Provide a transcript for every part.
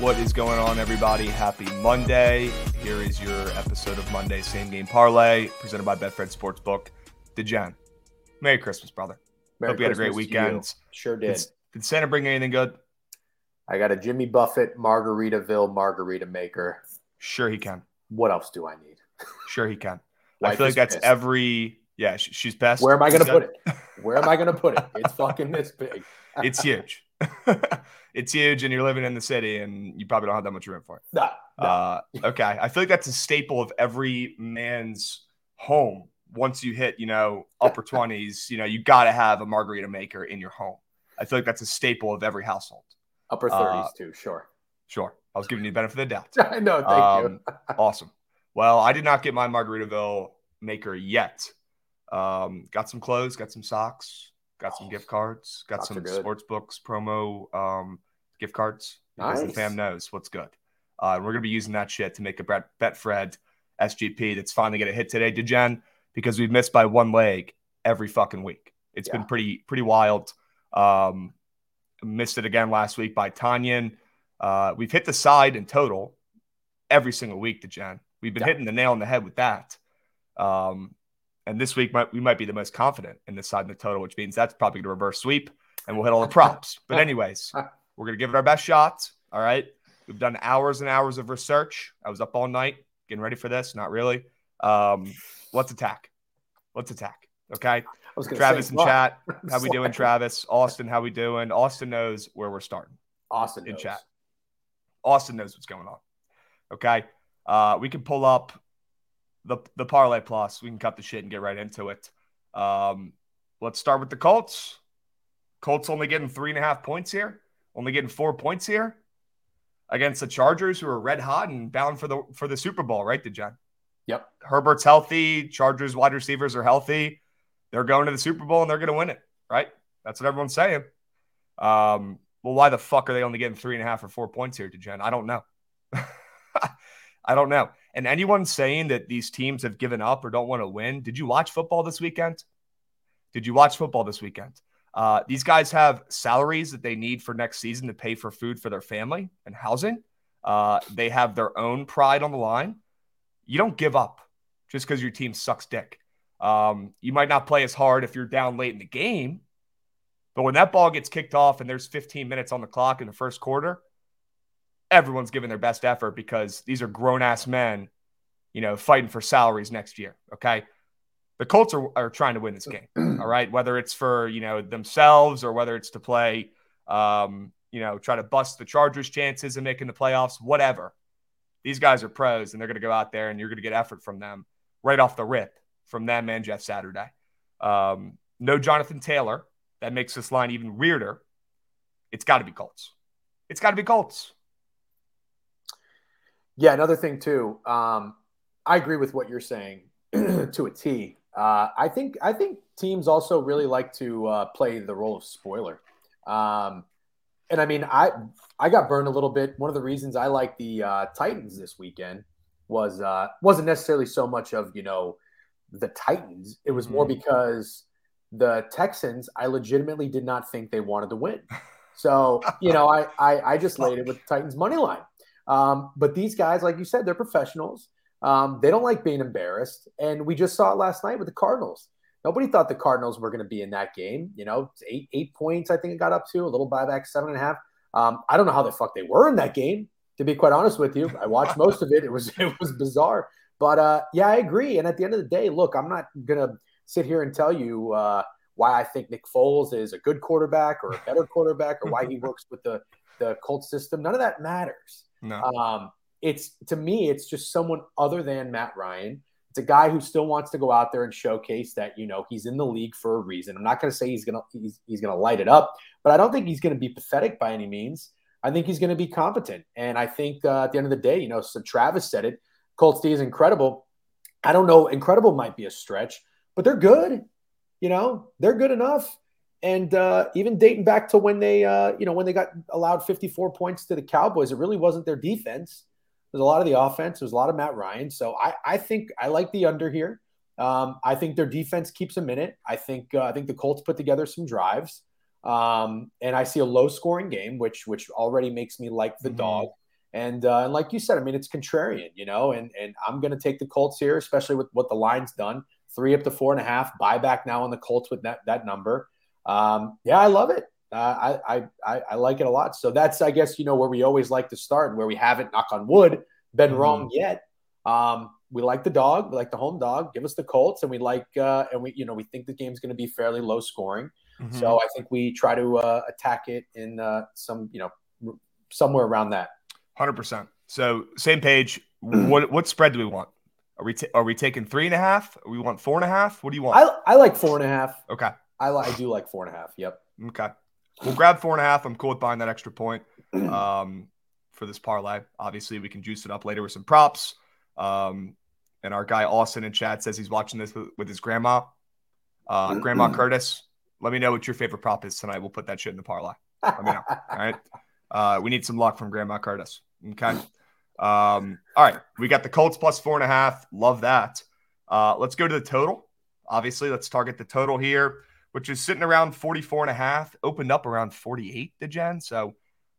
What is going on, everybody? Happy Monday. Here is your episode of Monday Same Game Parlay, presented by Betfred Sportsbook. DeGen, Merry Christmas, brother. Merry Hope you had a great Christmas weekend. Sure did. Did, did Santa bring anything good? I got a Jimmy Buffett Margaritaville margarita maker. Sure, he can. What else do I need? Sure, he can. I feel like that's pissed. every. Yeah, sh- she's best. Where am I going to put it? Where am I going to put it? It's fucking this big. It's huge. it's huge, and you're living in the city, and you probably don't have that much room for it. Nah. Uh, okay. I feel like that's a staple of every man's home. Once you hit, you know, upper 20s, you know, you got to have a margarita maker in your home. I feel like that's a staple of every household. Upper uh, 30s too, sure. Sure. I was giving you the benefit of the doubt. I know. Thank Um, awesome. Well, I did not get my Margaritaville maker yet. Um, got some clothes, got some socks, got some Oh, gift cards, got some sports books promo um, gift cards because the fam knows what's good. Uh, and we're gonna be using that shit to make a Bet Betfred SGP that's finally gonna hit today, Degen, because we've missed by one leg every fucking week. It's been pretty pretty wild. Um, missed it again last week by Tonyan. Uh, we've hit the side in total every single week, Degen. We've been Yeah. hitting the nail on the head with that. Um, and this week might, we might be the most confident in this side in the total, which means that's probably going to reverse sweep and we'll hit all the props. but anyways, we're going to give it our best shot. All right. We've done hours and hours of research. I was up all night getting ready for this. Not really. Um, let's attack. Let's attack. Okay. I was Travis in fuck. chat. How we doing, Travis? Austin, how we doing? Austin knows where we're starting Austin in knows. chat. Austin knows what's going on. Okay. Uh, we can pull up the the parlay plus. We can cut the shit and get right into it. Um, let's start with the Colts. Colts only getting three and a half points here. Only getting four points here against the Chargers, who are red hot and bound for the for the Super Bowl, right, Degen? Yep. Herbert's healthy. Chargers wide receivers are healthy. They're going to the Super Bowl and they're going to win it, right? That's what everyone's saying. Um, well, why the fuck are they only getting three and a half or four points here, DeGen? I don't know. I don't know. And anyone saying that these teams have given up or don't want to win, did you watch football this weekend? Did you watch football this weekend? Uh, these guys have salaries that they need for next season to pay for food for their family and housing. Uh, they have their own pride on the line. You don't give up just because your team sucks dick. Um, you might not play as hard if you're down late in the game, but when that ball gets kicked off and there's 15 minutes on the clock in the first quarter, everyone's giving their best effort because these are grown ass men, you know, fighting for salaries next year. Okay. The Colts are, are trying to win this game. All right. Whether it's for, you know, themselves or whether it's to play, um, you know, try to bust the Chargers' chances of making the playoffs, whatever. These guys are pros and they're going to go out there and you're going to get effort from them right off the rip from them and Jeff Saturday. Um, no Jonathan Taylor. That makes this line even weirder. It's got to be Colts. It's got to be Colts. Yeah, another thing too. Um, I agree with what you're saying to a T. Uh, I think I think teams also really like to uh, play the role of spoiler. Um, and I mean, I I got burned a little bit. One of the reasons I like the uh, Titans this weekend was uh, wasn't necessarily so much of you know the Titans. It was more Mhm. because the Texans. I legitimately did not think they wanted to win. So you know, I I, I just laid it with the Titans money line. Um, but these guys, like you said, they're professionals. Um, they don't like being embarrassed, and we just saw it last night with the Cardinals. Nobody thought the Cardinals were going to be in that game. You know, eight eight points. I think it got up to a little buyback, seven and a half. Um, I don't know how the fuck they were in that game. To be quite honest with you, I watched most of it. It was it was bizarre. But uh, yeah, I agree. And at the end of the day, look, I'm not gonna sit here and tell you uh, why I think Nick Foles is a good quarterback or a better quarterback or why he works with the the Colts system. None of that matters. No. Um, it's to me, it's just someone other than Matt Ryan. It's a guy who still wants to go out there and showcase that you know he's in the league for a reason. I'm not going to say he's gonna he's, he's going to light it up, but I don't think he's going to be pathetic by any means. I think he's going to be competent, and I think uh, at the end of the day, you know, so Travis said it. Colts D is incredible. I don't know, incredible might be a stretch, but they're good. You know, they're good enough. And uh, even dating back to when they, uh, you know, when they got allowed 54 points to the Cowboys, it really wasn't their defense. There's a lot of the offense. There's a lot of Matt Ryan. So I, I think I like the under here. Um, I think their defense keeps them in it. I think uh, I think the Colts put together some drives, um, and I see a low scoring game, which which already makes me like the Mhm. dog. And, uh, and like you said, I mean, it's contrarian, you know, and, and I'm going to take the Colts here, especially with what the line's done. Three up to four and a half, buyback now on the Colts with that, that number. Um, yeah, I love it. Uh, I, I, I like it a lot. So that's, I guess, you know, where we always like to start and where we haven't, knock on wood, been mm-hmm. wrong yet. Um, we like the dog, we like the home dog. Give us the Colts, and we like, uh, and we, you know, we think the game's going to be fairly low scoring. Mm-hmm. So I think we try to uh, attack it in uh, some, you know, somewhere around that. Hundred percent. So same page. what what spread do we want? Are we t- are we taking three and a half? we want four and a half? What do you want? I, I like four and a half. Okay. I I do like four and a half. Yep. Okay. We'll grab four and a half. I'm cool with buying that extra point um, for this parlay. Obviously, we can juice it up later with some props. Um, and our guy Austin in chat says he's watching this with, with his grandma, uh, Grandma Curtis. Let me know what your favorite prop is tonight. We'll put that shit in the parlay. Let me know. All right. Uh, we need some luck from Grandma Curtis. Okay. Um, all right. We got the Colts plus four and a half. Love that. Uh, let's go to the total. Obviously, let's target the total here, which is sitting around 44 and a half, opened up around 48 Degen. So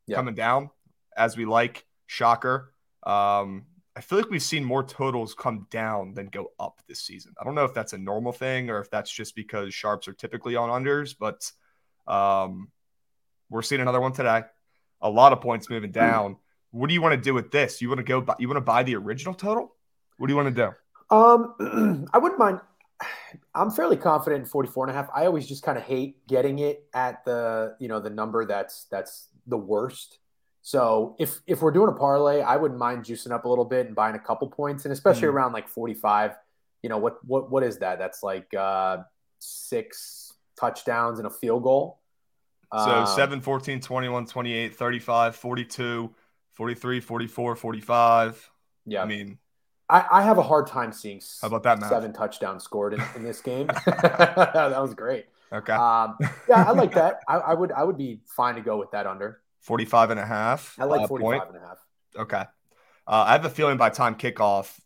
yep. coming down as we like. Shocker. Um, I feel like we've seen more totals come down than go up this season. I don't know if that's a normal thing or if that's just because sharps are typically on unders, but um, we're seeing another one today. A lot of points moving down. What do you want to do with this? You want to go? Buy, you want to buy the original total? What do you want to do? Um, I wouldn't mind. I'm fairly confident in 44 and a half. I always just kind of hate getting it at the you know the number that's that's the worst. So if if we're doing a parlay, I wouldn't mind juicing up a little bit and buying a couple points, and especially mm. around like 45. You know what what what is that? That's like uh, six touchdowns and a field goal. So um, 7, 14, 21, 28, 35, 42, 43, 44, 45. Yeah. I mean, I, I have a hard time seeing how about that seven touchdowns scored in, in this game. that was great. Okay. Um, yeah, I like that. I, I would I would be fine to go with that under. 45 and a half. I like uh, 45 point. and a half. Okay. Uh, I have a feeling by time kickoff,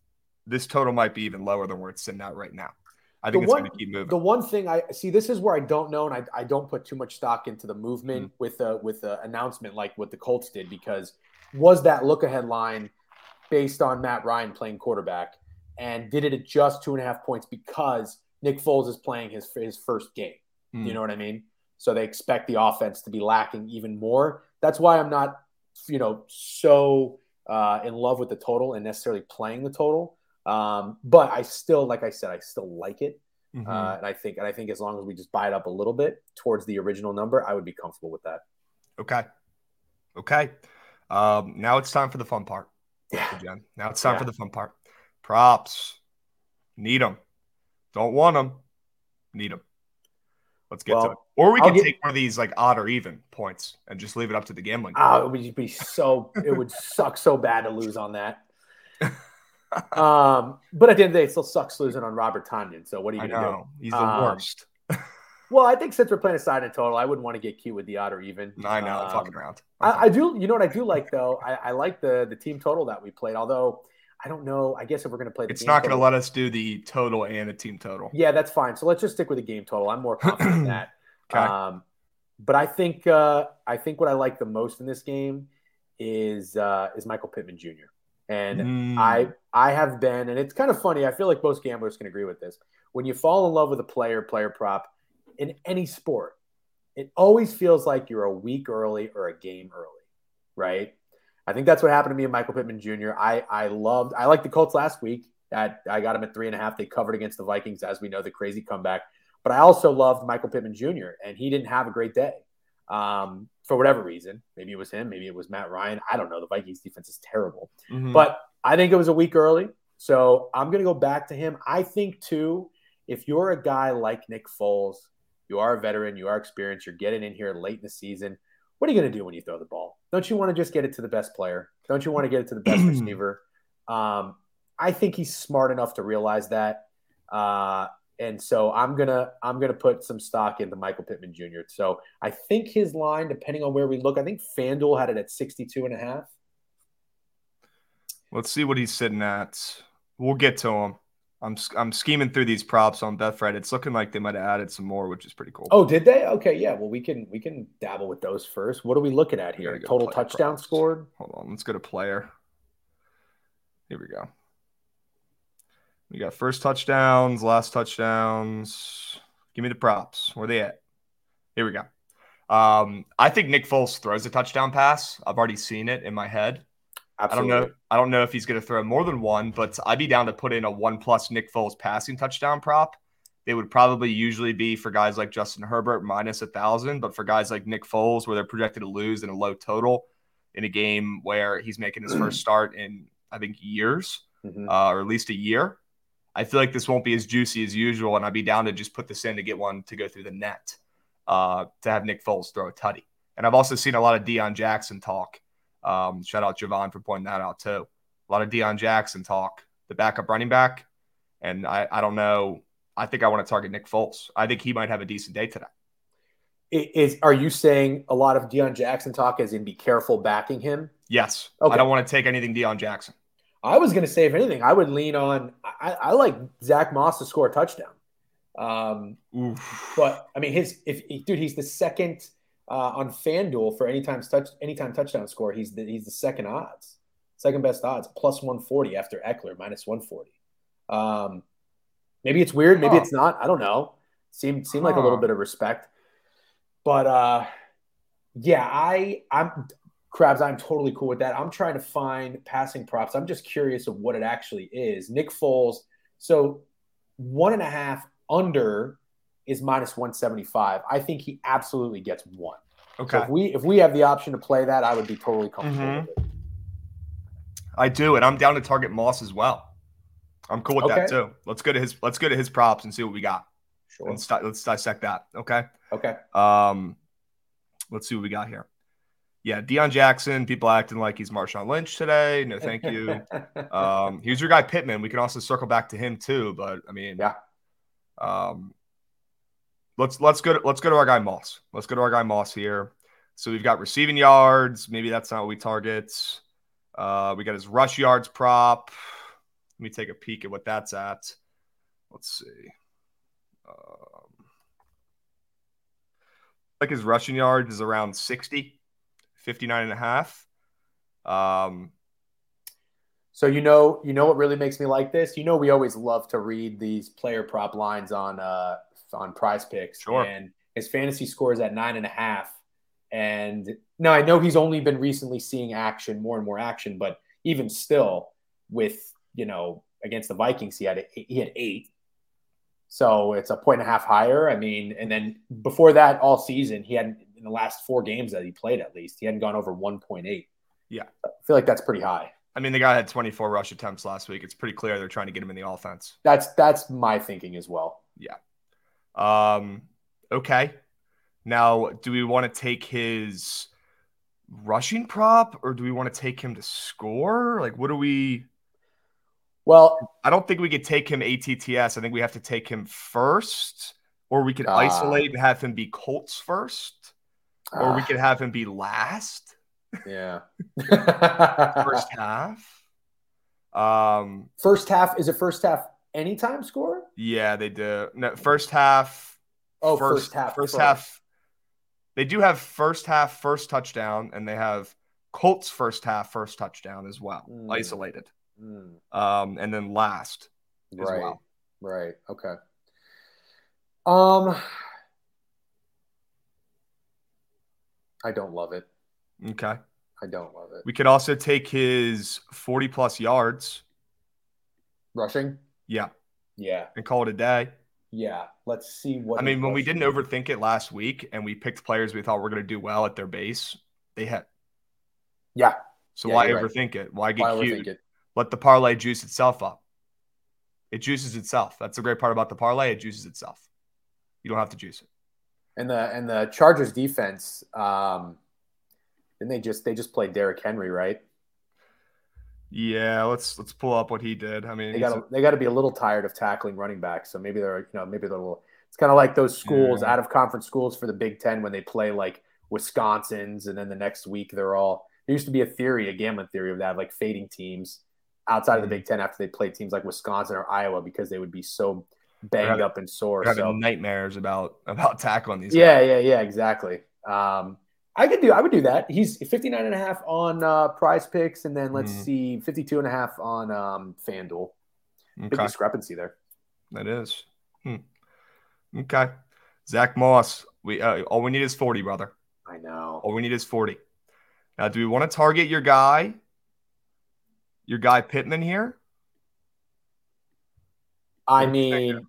this total might be even lower than where it's sitting at right now. I think the it's going to keep moving. The one thing I see, this is where I don't know, and I, I don't put too much stock into the movement mm. with a with an announcement like what the Colts did because was that look ahead line based on Matt Ryan playing quarterback, and did it at just two and a half points because Nick Foles is playing his his first game. Mm. You know what I mean? So they expect the offense to be lacking even more. That's why I'm not, you know, so uh, in love with the total and necessarily playing the total. Um, but I still, like I said, I still like it. Mm-hmm. Uh, and I think, and I think as long as we just buy it up a little bit towards the original number, I would be comfortable with that. Okay. Okay. Um, now it's time for the fun part. Yeah. Jen. Now it's time yeah. for the fun part. Props. Need them. Don't want them. Need them. Let's get well, to it. Or we can get, take one of these like odd or even points and just leave it up to the gambling. Oh, it would be so. it would suck so bad to lose on that. um, but at the end of the day, it still sucks losing on Robert Tonyan. So what are you going to do? He's the um, worst. Well, I think since we're playing a side in total, I wouldn't want to get cute with the odd or even. I know, um, fucking around. I, I, do. You know what I do like though? I, I like the the team total that we played. Although I don't know. I guess if we're going to play, it's not going to let us do the total and the team total. Yeah, that's fine. So let's just stick with the game total. I'm more confident in that. Okay. Um, but I think uh, I think what I like the most in this game is uh, is Michael Pittman Jr. And mm. I I have been, and it's kind of funny. I feel like most gamblers can agree with this. When you fall in love with a player, player prop in any sport, it always feels like you're a week early or a game early, right? I think that's what happened to me and Michael Pittman Jr. I I loved I liked the Colts last week. At I got them at three and a half. They covered against the Vikings, as we know, the crazy comeback. But I also loved Michael Pittman Jr. and he didn't have a great day um, for whatever reason. Maybe it was him. Maybe it was Matt Ryan. I don't know. The Vikings defense is terrible. Mm-hmm. But I think it was a week early. So I'm going to go back to him. I think, too, if you're a guy like Nick Foles, you are a veteran, you are experienced, you're getting in here late in the season what are you going to do when you throw the ball? Don't you want to just get it to the best player? Don't you want to get it to the best receiver? Um, I think he's smart enough to realize that. Uh, and so I'm gonna I'm gonna put some stock into Michael Pittman Jr. So I think his line, depending on where we look, I think FanDuel had it at 62 and a half. Let's see what he's sitting at. We'll get to him. I'm I'm scheming through these props on Betfred. It's looking like they might have added some more, which is pretty cool. Oh, did they? Okay, yeah. Well, we can we can dabble with those first. What are we looking at here? go Total touchdown props. scored. Hold on, let's go to player. Here we go. We got first touchdowns, last touchdowns. Give me the props. Where they at? Here we go. Um, I think Nick Foles throws a touchdown pass. I've already seen it in my head. Absolutely. I don't know. I don't know if he's going to throw more than one, but I'd be down to put in a one plus Nick Foles passing touchdown prop. They would probably usually be for guys like Justin Herbert minus a thousand, but for guys like Nick Foles, where they're projected to lose in a low total in a game where he's making his first start in I think years, Mhm. uh, or at least a year. I feel like this won't be as juicy as usual, and I'd be down to just put this in to get one to go through the net uh, to have Nick Foles throw a tutty. And I've also seen a lot of Deon Jackson talk. Um, shout out Javon for pointing that out too. A lot of Deon Jackson talk, the backup running back. And I, I don't know. I think I want to target Nick Foles. I think he might have a decent day today. Is are you saying a lot of Deon Jackson talk as in be careful backing him? Yes. Okay. I don't want to take anything Deon Jackson. I was going to say, if anything, I would lean on. I, I like Zack Moss to score a touchdown. Um, Oof. but I mean, his if dude, he's the second uh, on FanDuel for anytime touch anytime touchdown score. He's the he's the second odds, second best odds, plus one forty after Ekeler, minus one forty. Um, maybe it's weird, maybe Huh. it's not. I don't know. Seemed seemed like a little bit of respect, but uh, yeah, I I'm Krabs. I'm totally cool with that. I'm trying to find passing props. I'm just curious of what it actually is. Nick Foles. So one and a half under is minus 175. I think he absolutely gets one. So Okay. if we if we have the option to play that, I would be totally comfortable Mhm. with it. I do, and I'm down to target Moss as well. I'm cool with that too. Let's go to his let's go to his props and see what we got. Sure. Let's, let's dissect that. Okay. Okay. Um, let's see what we got here. Yeah, Deon Jackson. People acting like he's Marshawn Lynch today. No, thank you. um, here's your guy Pittman. We can also circle back to him too, but I mean, Yeah. Um, let's let's go to let's go to our guy Moss. Let's go to our guy Moss here. So we've got receiving yards. Maybe that's not what we target. Uh, we got his rush yards prop. Let me take a peek at what that's at. Let's see. Um, like his rushing yards is around 60, 59 and a half. Um, So you know, you know what really makes me like this. You know, we always love to read these player prop lines on uh on Prize Picks. Sure. And his fantasy score is at nine and a half. And now I know he's only been recently seeing action, more and more action, but even still, with you know against the Vikings, he had a, he had eight. So it's a point and a half higher. I mean, and then before that, all season he had in the last four games that he played, at least he hadn't gone over one point eight. Yeah. I feel like that's pretty high. I mean, the guy had 24 rush attempts last week. It's pretty clear they're trying to get him in the offense. That's that's my thinking as well. Um, okay. Now, do we want to take his rushing prop or do we want to take him to score? Like, what do we? Well, I don't think we could take him ATTS. I think we have to take him first, or we could Ah. isolate and have him be Colts first, or we ah, could have him be last yeah. first half. Um, first half is it first half anytime score? Yeah, they do. No, first half. Oh, first half First first. half. They do have first half first touchdown, and they have Colts first half first touchdown as well, Mm. isolated. Mm, Um, and then last as right. well. Right. Okay. Um, I don't love it. Okay. I don't love it. We could also take his 40 plus yards. Rushing. Yeah. Yeah. And call it a day. Yeah. Let's see what. I mean, when we didn't overthink it last week and we picked players we thought were going to do well at their base, they hit. Yeah. So Yeah, why you're right. overthink it? Why get Why cute? it? Let the parlay juice itself up. It juices itself. That's the great part about the parlay. It juices itself. You don't have to juice it. And the and the Chargers defense. Um, didn't they just they just played Derrick Henry right? Yeah, let's let's pull up what he did. I mean, They got they got to be a little tired of tackling running backs. So maybe they're you know maybe they're a little. It's kind of like those schools Yeah. out of conference schools for the Big Ten when they play like Wisconsin's, and then the next week they're all. There used to be a theory, a gambling theory of that, like fading teams. outside of the Mhm. Big Ten after they played teams like Wisconsin or Iowa because they would be so banged Yeah. up and sore. Having So nightmares about about tackling these. yeah, guys. yeah, yeah, exactly. Um, I could do I would do that. He's 59 and a half on uh, prize picks, and then let's Mhm. see 52 and a half on um, FanDuel. Big discrepancy there. that is. Hmm. Okay, Zack Moss. We uh, all we need is forty, brother. I know. All we need is forty. Now, do we want to target your guy, your guy Pittman here? I What do you think? mean,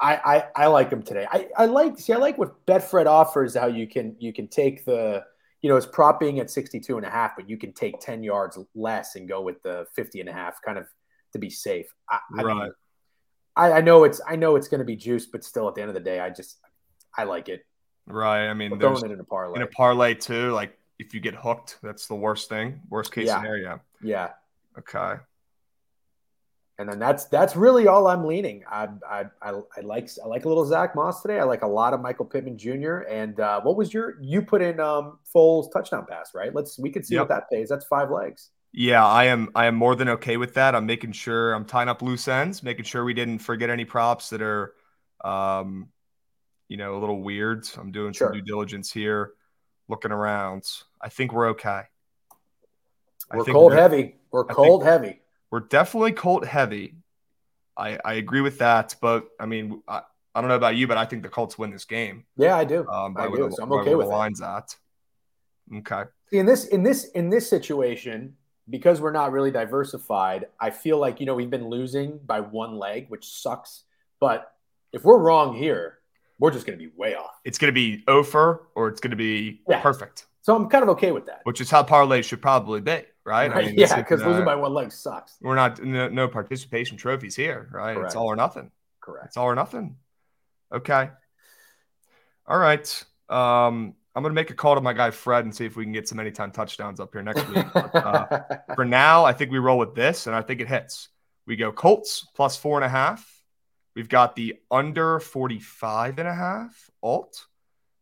I, I I like him today. I, I like see I like what Betfred offers how you can you can take the you know it's prop being at 62 and a half, but you can take 10 yards less and go with the 50 and a half kind of to be safe. I, I, mean, Right. I, I know it's I know it's going to be juice, but still at the end of the day, I just I like it. Right. I mean, throwing it in a parlay. in a parlay too. Like if you get hooked, that's the worst thing. Worst case Yeah. scenario. yeah, Okay. And then that's that's really all I'm leaning. I I, I I like I like a little Zack Moss today. I like a lot of Michael Pittman Jr. And uh, what was your you put in um Foles touchdown pass right? Let's we could see Yep. what that pays. That's five legs. Yeah, I am. I am more than okay with that. I'm making sure I'm tying up loose ends, making sure we didn't forget any props that are, um, you know, a little weird. I'm doing Sure. some due diligence here, looking around. I think we're okay. We're cold we're- heavy. We're cold heavy. We're definitely Colt heavy. I I agree with that, but I mean, I, I don't know about you, but I think the Colts win this game. Yeah, I do. Um, I do. the- So I'm okay with the lines at. Okay. In this in this in this situation, because we're not really diversified, I feel like you know we've been losing by one leg, which sucks. But if we're wrong here, we're just going to be way off. It's going to be Ofer or it's going to be Yeah. perfect, So I'm kind of okay with that. which is how parlays should probably be, right? Right? this yeah, because uh, losing by one leg sucks. we're not no, no participation trophies here, right? Correct. It's all or nothing. Correct. It's all or nothing. Okay. All right. Um, I'm gonna make a call to my guy Fred and see if we can get some anytime touchdowns up here next week. But, uh, for now, I think we roll with this, and I think it hits. We go Colts plus four and a half. We've got the under 45 and a half alt.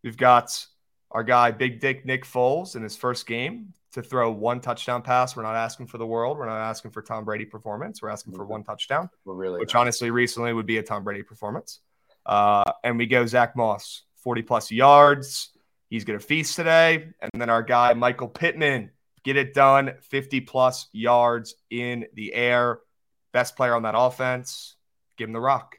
We've got our guy Big Dick Nick Foles in his first game to throw one touchdown pass. We're not asking for the world. We're not asking for Tom Brady performance. We're asking for one touchdown, we're really which not. honestly recently would be a Tom Brady performance. Uh, and we go Zack Moss, 40 plus yards. He's going to feast today. And then our guy Michael Pittman, get it done, 50 plus yards in the air. Best player on that offense. Give him the rock.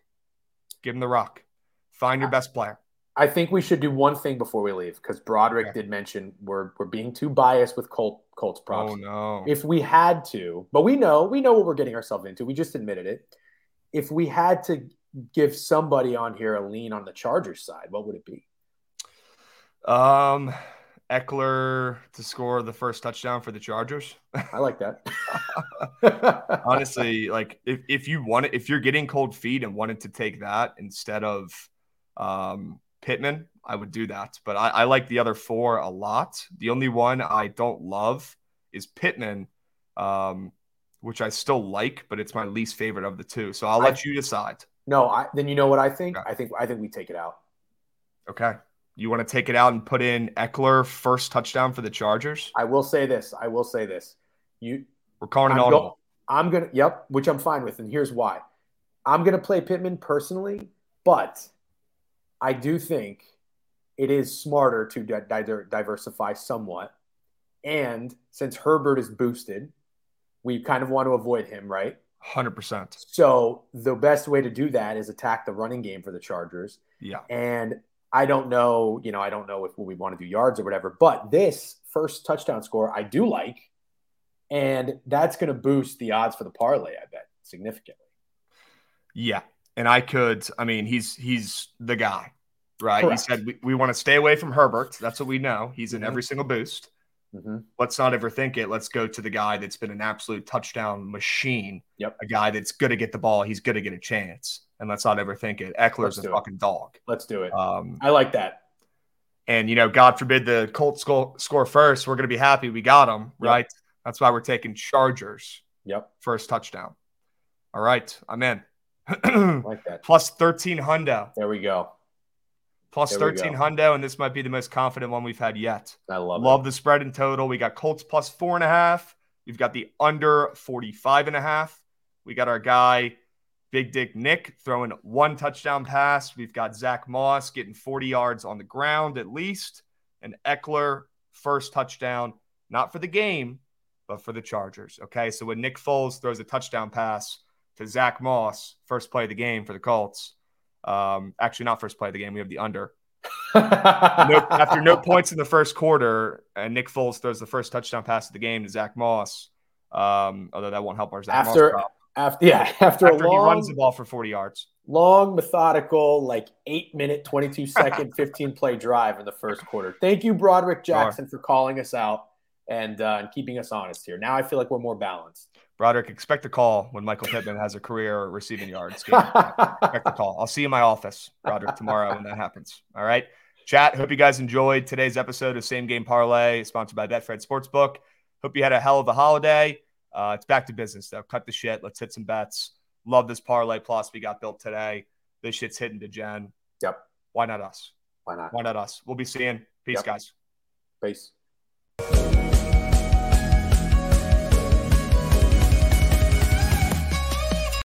Give him the rock. Find your best player. I think we should do one thing before we leave because Broderick Okay. did mention we're we're being too biased with Colt Colts props. Oh no. If we had to, but we know we know what we're getting ourselves into. We just admitted it. If we had to give somebody on here a lean on the Chargers side, what would it be? Um, Ekeler to score the first touchdown for the Chargers. I like that. Honestly, like if, if you want it, if you're getting cold feet and wanted to take that instead of um, Pittman, I would do that. But I, I like the other four a lot. The only one I don't love is Pittman, um, which I still like, but it's my least favorite of the two. So I'll I- let you decide. no, I, then you know what I think. Okay. I think I think we take it out. Okay. You want to take it out and put in Ekeler first touchdown for the Chargers? I will say this. I will say this. You, We're calling it I'm, audible. go- I'm gonna. Yep, which I'm fine with, and here's why. I'm gonna play Pittman personally, but I do think it is smarter to di- di- diversify somewhat. And since Herbert is boosted, we kind of want to avoid him, right? 100%. So the best way to do that is attack the running game for the Chargers. Yeah. And I don't know, you know, I don't know if we want to do yards or whatever, but this first touchdown score I do like. And that's going to boost the odds for the parlay, I bet, significantly. Yeah. And I could, I mean, he's he's the guy, right? Correct. He said we, we want to stay away from Herbert. That's what we know. He's in Mhm. every single boost. Mm-hmm. Let's not ever think it. Let's go to the guy that's been an absolute touchdown machine. Yep. A guy that's going to get the ball. He's going to get a chance. And let's not ever think it. Ekeler's Let's a do it. fucking dog. Let's do it. Um, I like that. and, you know, God forbid the Colts score, score first. We're going to be happy we got him, Yep. right? That's why we're taking Chargers Yep. first touchdown. All right. I'm in. Like that. Plus 13 hundo. There we go. Plus There we 13 go. hundo, and this might be the most confident one we've had yet. I love, Love the spread in total. We got Colts plus four and a half, We've got the under 45 and a half. We got our guy, Big Dick Nick, throwing one touchdown pass. We've got Zack Moss getting 40 yards on the ground at least. And Ekeler, first touchdown, not for the game, but for the Chargers. Okay. So when Nick Foles throws a touchdown pass to Zack Moss, first play of the game for the Colts, um, actually, not first play of the game, we have the under. no, after no points in the first quarter, and Nick Foles throws the first touchdown pass of the game to Zack Moss. Um, although that won't help our Zack after, Moss. After yeah, after, after long, he runs the ball for 40 yards. Long, methodical, like eight minute, 22 second, 15 play drive in the first quarter. Thank you, Broderick Jackson, sure. for calling us out and, uh, and keeping us honest here. Now I feel like we're more balanced. Broderick, expect a call when Michael Pittman has a career receiving yards. Game. expect a call. I'll see you in my office, Broderick, tomorrow when that happens. All right. Chat. Hope you guys enjoyed today's episode of Same Game Parlay, sponsored by Betfred Sportsbook. Hope you had a hell of a holiday. Uh, it's back to business though. Cut the shit. Let's hit some bets. Love this parlay plus we got built today. This shit's hitting Degen. Yep. Why not us? Why not? Why not us? We'll be seeing. Peace, yep. guys. Peace.